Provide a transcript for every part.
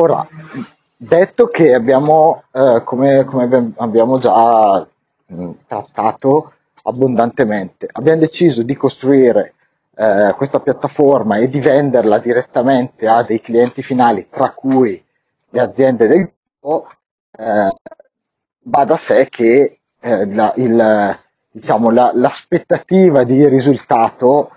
Ora, detto che abbiamo, eh, come, come, abbiamo già mh, trattato abbondantemente, abbiamo deciso di costruire eh, questa piattaforma e di venderla direttamente a dei clienti finali, tra cui le aziende del gruppo, eh, va da sé che eh, la, il, diciamo, la, l'aspettativa di risultato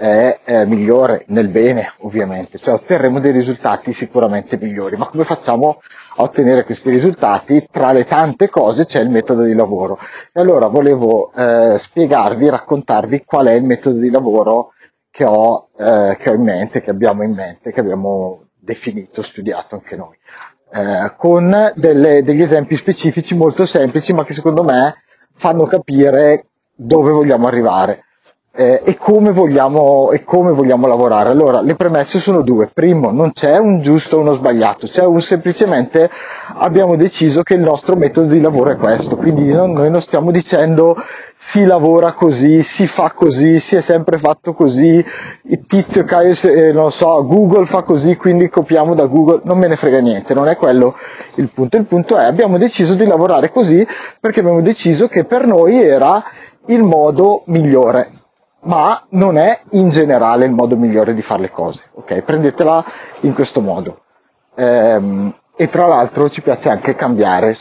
è, è migliore nel bene, ovviamente, cioè otterremo dei risultati sicuramente migliori, ma come facciamo a ottenere questi risultati? Tra le tante cose c'è il metodo di lavoro. E allora volevo eh, spiegarvi, raccontarvi qual è il metodo di lavoro che ho, eh, che ho in mente, che abbiamo in mente, che abbiamo definito, studiato anche noi, eh, con delle, degli esempi specifici molto semplici, ma che secondo me fanno capire dove vogliamo arrivare eh, e, come vogliamo, e come vogliamo lavorare. Allora, le premesse sono due. Primo, non c'è un giusto o uno sbagliato, c'è un semplicemente abbiamo deciso che il nostro metodo di lavoro è questo, quindi non, noi non stiamo dicendo si lavora così, si fa così, si è sempre fatto così, il tizio Caio, eh, non so, Google fa così, quindi copiamo da Google, non me ne frega niente, non è quello il punto. Il punto è abbiamo deciso di lavorare così perché abbiamo deciso che per noi era il modo migliore ma non è in generale il modo migliore di fare le cose, ok? Prendetela in questo modo. Ehm, e tra l'altro ci piace anche cambiare,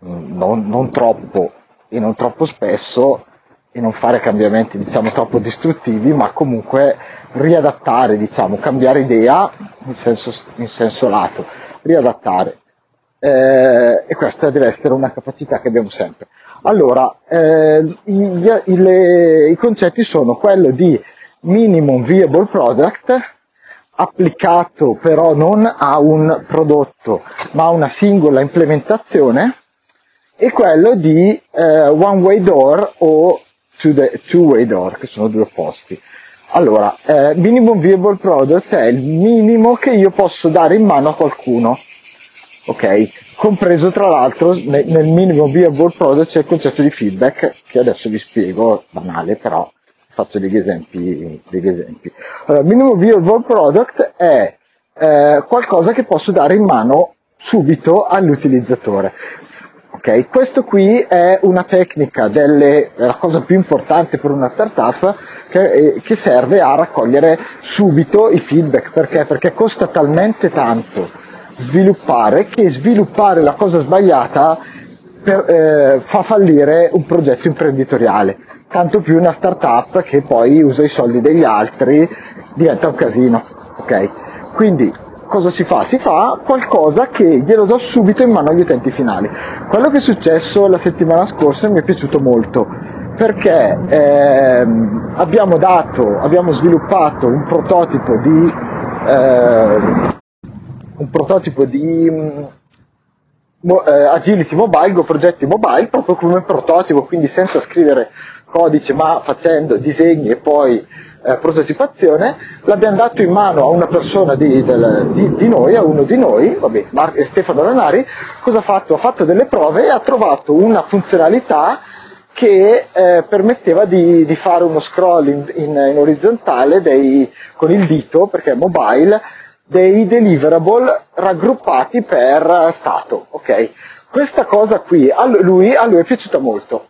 non, non, troppo e non troppo spesso, e non fare cambiamenti diciamo troppo distruttivi, ma comunque riadattare, diciamo, cambiare idea in senso, in senso lato, riadattare. Eh, e questa deve essere una capacità che abbiamo sempre. Allora, eh, i, i, i, concetti sono quello di minimum viable product applicato però non a un prodotto ma a una singola implementazione e quello di eh, one way door o two way door che sono due opposti. Allora, eh, minimum viable product è il minimo che io posso dare in mano a qualcuno ok? Compreso tra l'altro nel, nel minimum viable product c'è il concetto di feedback che adesso vi spiego, banale però faccio degli esempi. Degli esempi. Allora, minimum viable product è eh, qualcosa che posso dare in mano subito all'utilizzatore. Ok, questo qui è una tecnica delle, la cosa più importante per una startup che, eh, che serve a raccogliere subito i feedback. Perché? Perché costa talmente tanto sviluppare che sviluppare la cosa sbagliata per, eh, fa fallire un progetto imprenditoriale. Tanto più una startup che poi usa i soldi degli altri diventa un casino. Okay? Quindi cosa si fa? Si fa qualcosa che glielo do subito in mano agli utenti finali. Quello che è successo la settimana scorsa mi è piaciuto molto perché ehm, abbiamo dato, abbiamo sviluppato un prototipo di eh, un prototipo di mm, mo, eh, Agility Mobile, Go Progetti Mobile, proprio come prototipo, quindi senza scrivere codice ma facendo disegni e poi eh, prototipazione, l'abbiamo dato in mano a una persona di, del, di, di noi, a uno di noi, vabbè, Mar- Stefano Ranari, cosa ha fatto? Ha fatto delle prove e ha trovato una funzionalità che eh, permetteva di, di, fare uno scroll in, in, in orizzontale dei, con il dito, perché è mobile, dei deliverable raggruppati per stato, ok? Questa cosa qui a lui, a lui è piaciuta molto.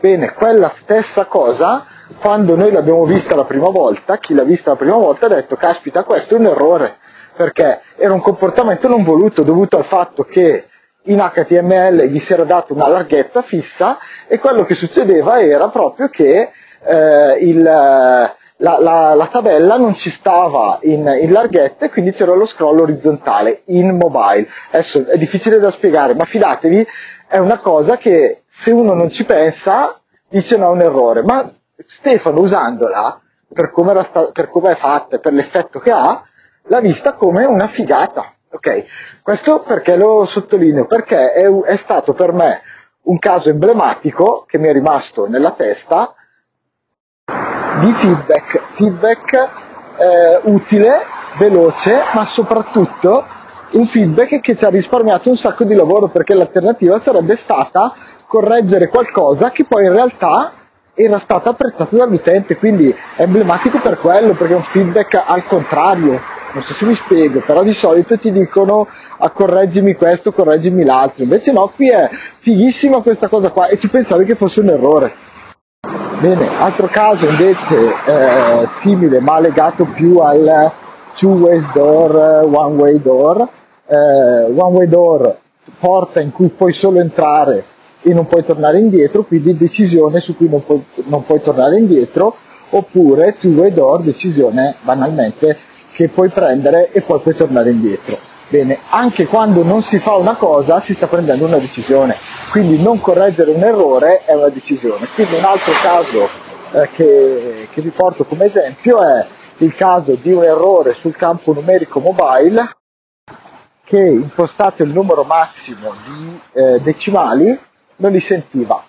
Bene, quella stessa cosa, quando noi l'abbiamo vista la prima volta, chi l'ha vista la prima volta ha detto, caspita, questo è un errore, perché era un comportamento non voluto dovuto al fatto che in HTML gli si era data una larghezza fissa e quello che succedeva era proprio che eh, il, la, la, la, tabella non ci stava in, in e quindi c'era lo scroll orizzontale in mobile. Adesso è difficile da spiegare, ma fidatevi, è una cosa che se uno non ci pensa dice no, è un errore, ma Stefano usandola, per come, sta, per come è fatta, per l'effetto che ha, l'ha vista come una figata. Ok, questo perché lo sottolineo? Perché è, è stato per me un caso emblematico che mi è rimasto nella testa di feedback, feedback eh, utile, veloce, ma soprattutto un feedback che ci ha risparmiato un sacco di lavoro perché l'alternativa sarebbe stata correggere qualcosa che poi in realtà era stato apprezzato dall'utente, quindi è emblematico per quello, perché è un feedback al contrario non so se mi spiego, però di solito ti dicono a correggimi questo, correggimi l'altro, invece no, qui è fighissima questa cosa qua e ci pensavi che fosse un errore. Bene, altro caso invece eh, simile ma legato più al two-way door, one-way door, eh, one-way door porta in cui puoi solo entrare e non puoi tornare indietro, quindi decisione su cui non puoi, non puoi tornare indietro, oppure two-way door, decisione banalmente che puoi prendere e poi puoi tornare indietro. Bene, anche quando non si fa una cosa si sta prendendo una decisione, quindi non correggere un errore è una decisione. Quindi un altro caso eh, che, che vi porto come esempio è il caso di un errore sul campo numerico mobile che impostato il numero massimo di eh, decimali non li sentiva.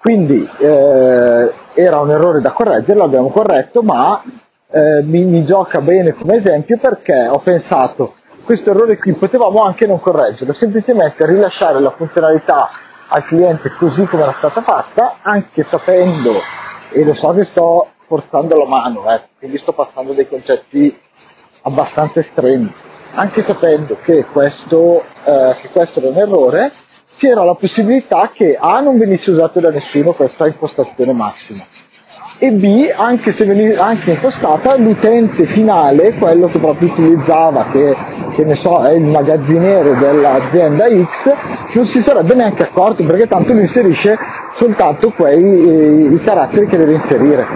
Quindi eh, era un errore da correggere, l'abbiamo corretto, ma eh, mi, mi gioca bene come esempio perché ho pensato questo errore qui potevamo anche non correggerlo, semplicemente rilasciare la funzionalità al cliente così come era stata fatta, anche sapendo, e lo so che sto forzando la mano, eh, quindi sto passando dei concetti abbastanza estremi, anche sapendo che questo, eh, che questo era un errore, c'era la possibilità che A non venisse usato da nessuno questa impostazione massima e B, anche se veniva anche impostata, l'utente finale, quello che proprio utilizzava, che, che ne so, è il magazziniere dell'azienda X, non si sarebbe neanche accorto perché tanto lui inserisce soltanto quei eh, i caratteri che deve inserire.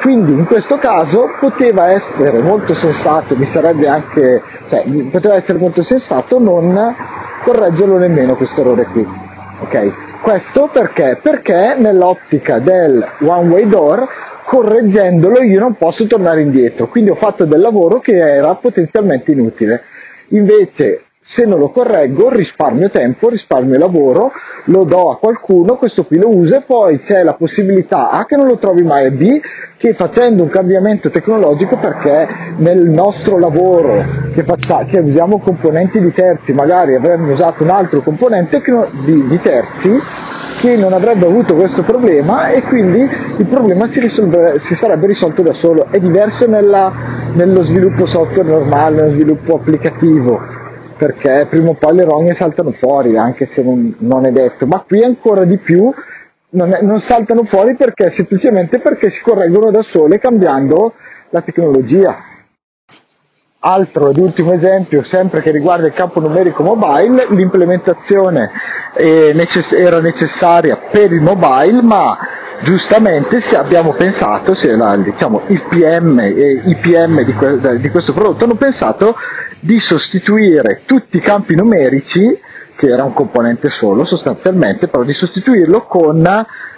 Quindi in questo caso poteva essere molto sensato, mi sarebbe anche, cioè, poteva essere molto sensato non correggerlo nemmeno questo errore qui. Okay? Questo perché? Perché nell'ottica del one way door correggendolo io non posso tornare indietro, quindi ho fatto del lavoro che era potenzialmente inutile. Invece se non lo correggo risparmio tempo, risparmio lavoro, lo do a qualcuno, questo qui lo usa e poi c'è la possibilità A che non lo trovi mai e B che facendo un cambiamento tecnologico perché nel nostro lavoro che, faccia, che usiamo componenti di terzi, magari avremmo usato un altro componente di, di terzi che non avrebbe avuto questo problema e quindi il problema si, risolve, si sarebbe risolto da solo. È diverso nella, nello sviluppo software normale, nello sviluppo applicativo, perché prima o poi le rogne saltano fuori, anche se non, non è detto, ma qui ancora di più non, è, non saltano fuori perché semplicemente perché si correggono da sole cambiando la tecnologia. Altro ed ultimo esempio, sempre che riguarda il campo numerico mobile, l'implementazione necess- era necessaria per il mobile, ma giustamente se abbiamo pensato, se la, diciamo, il PM e i PM di, que- di questo prodotto hanno pensato di sostituire tutti i campi numerici, che era un componente solo sostanzialmente, però di sostituirlo con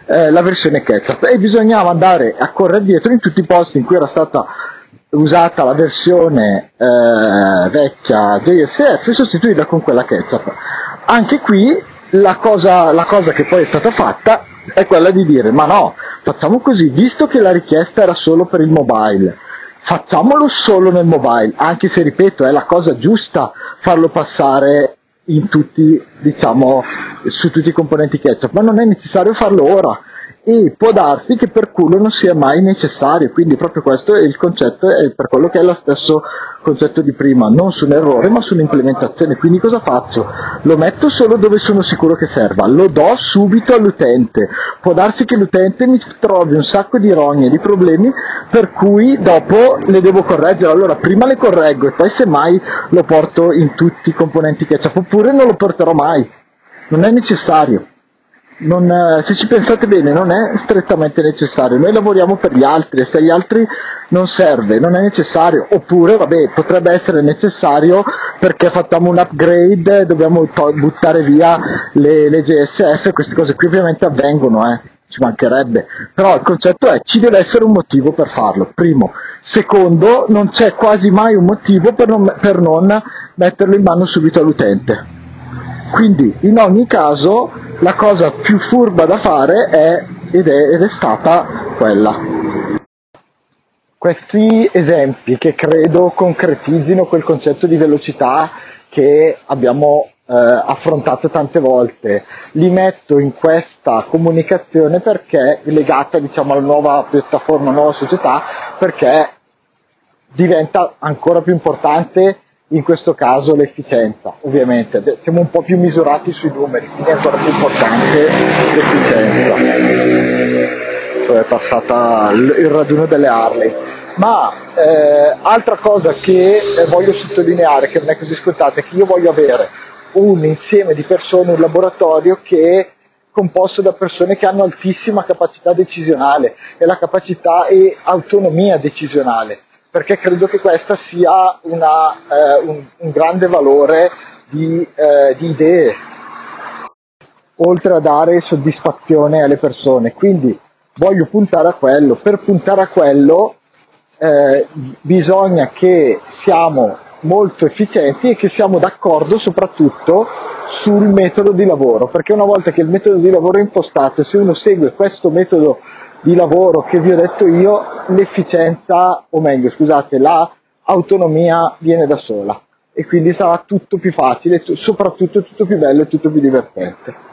eh, la versione ketchup. E bisognava andare a correre dietro in tutti i posti in cui era stata usata la versione eh, vecchia JSF sostituirla con quella ketchup. Anche qui la cosa, la cosa che poi è stata fatta è quella di dire ma no, facciamo così, visto che la richiesta era solo per il mobile, facciamolo solo nel mobile, anche se ripeto è la cosa giusta farlo passare tutti, diciamo, su tutti i componenti ketchup, ma non è necessario farlo ora, e può darsi che per culo non sia mai necessario, quindi proprio questo è il concetto, è per quello che è lo stesso concetto di prima, non su un errore ma sull'implementazione, quindi cosa faccio? Lo metto solo dove sono sicuro che serva, lo do subito all'utente, può darsi che l'utente mi trovi un sacco di rogne, di problemi, per cui dopo le devo correggere, allora prima le correggo e poi semmai lo porto in tutti i componenti che c'è, oppure non lo porterò mai, non è necessario non, eh, se ci pensate bene non è strettamente necessario, noi lavoriamo per gli altri e se agli altri non serve, non è necessario, oppure vabbè, potrebbe essere necessario perché facciamo un upgrade, dobbiamo to- buttare via le, le, GSF, queste cose qui ovviamente avvengono, eh, ci mancherebbe, però il concetto è ci deve essere un motivo per farlo, primo, secondo non c'è quasi mai un motivo per non, per non metterlo in mano subito all'utente. Quindi in ogni caso la cosa più furba da fare è ed è, ed è stata quella. Questi esempi che credo concretizzino quel concetto di velocità che abbiamo eh, affrontato tante volte, li metto in questa comunicazione perché legata diciamo alla nuova piattaforma, nuova società, perché diventa ancora più importante in questo caso l'efficienza, ovviamente, siamo un po' più misurati sui numeri, quindi è ancora più importante l'efficienza. Poi è passata il raduno delle Harley. Ma eh, altra cosa che eh, voglio sottolineare, che non è così scontata, è che io voglio avere un insieme di persone, un laboratorio che è composto da persone che hanno altissima capacità decisionale e la capacità e autonomia decisionale perché credo che questa sia una, eh, un, un, grande valore di, eh, di, idee, oltre a dare soddisfazione alle persone. Quindi voglio puntare a quello. Per puntare a quello eh, bisogna che siamo molto efficienti e che siamo d'accordo soprattutto sul metodo di lavoro, perché una volta che il metodo di lavoro è impostato, se uno segue questo metodo di lavoro che vi ho detto io, l'efficienza, o meglio, scusate, la autonomia viene da sola e quindi sarà tutto più facile, soprattutto tutto più bello e tutto più divertente.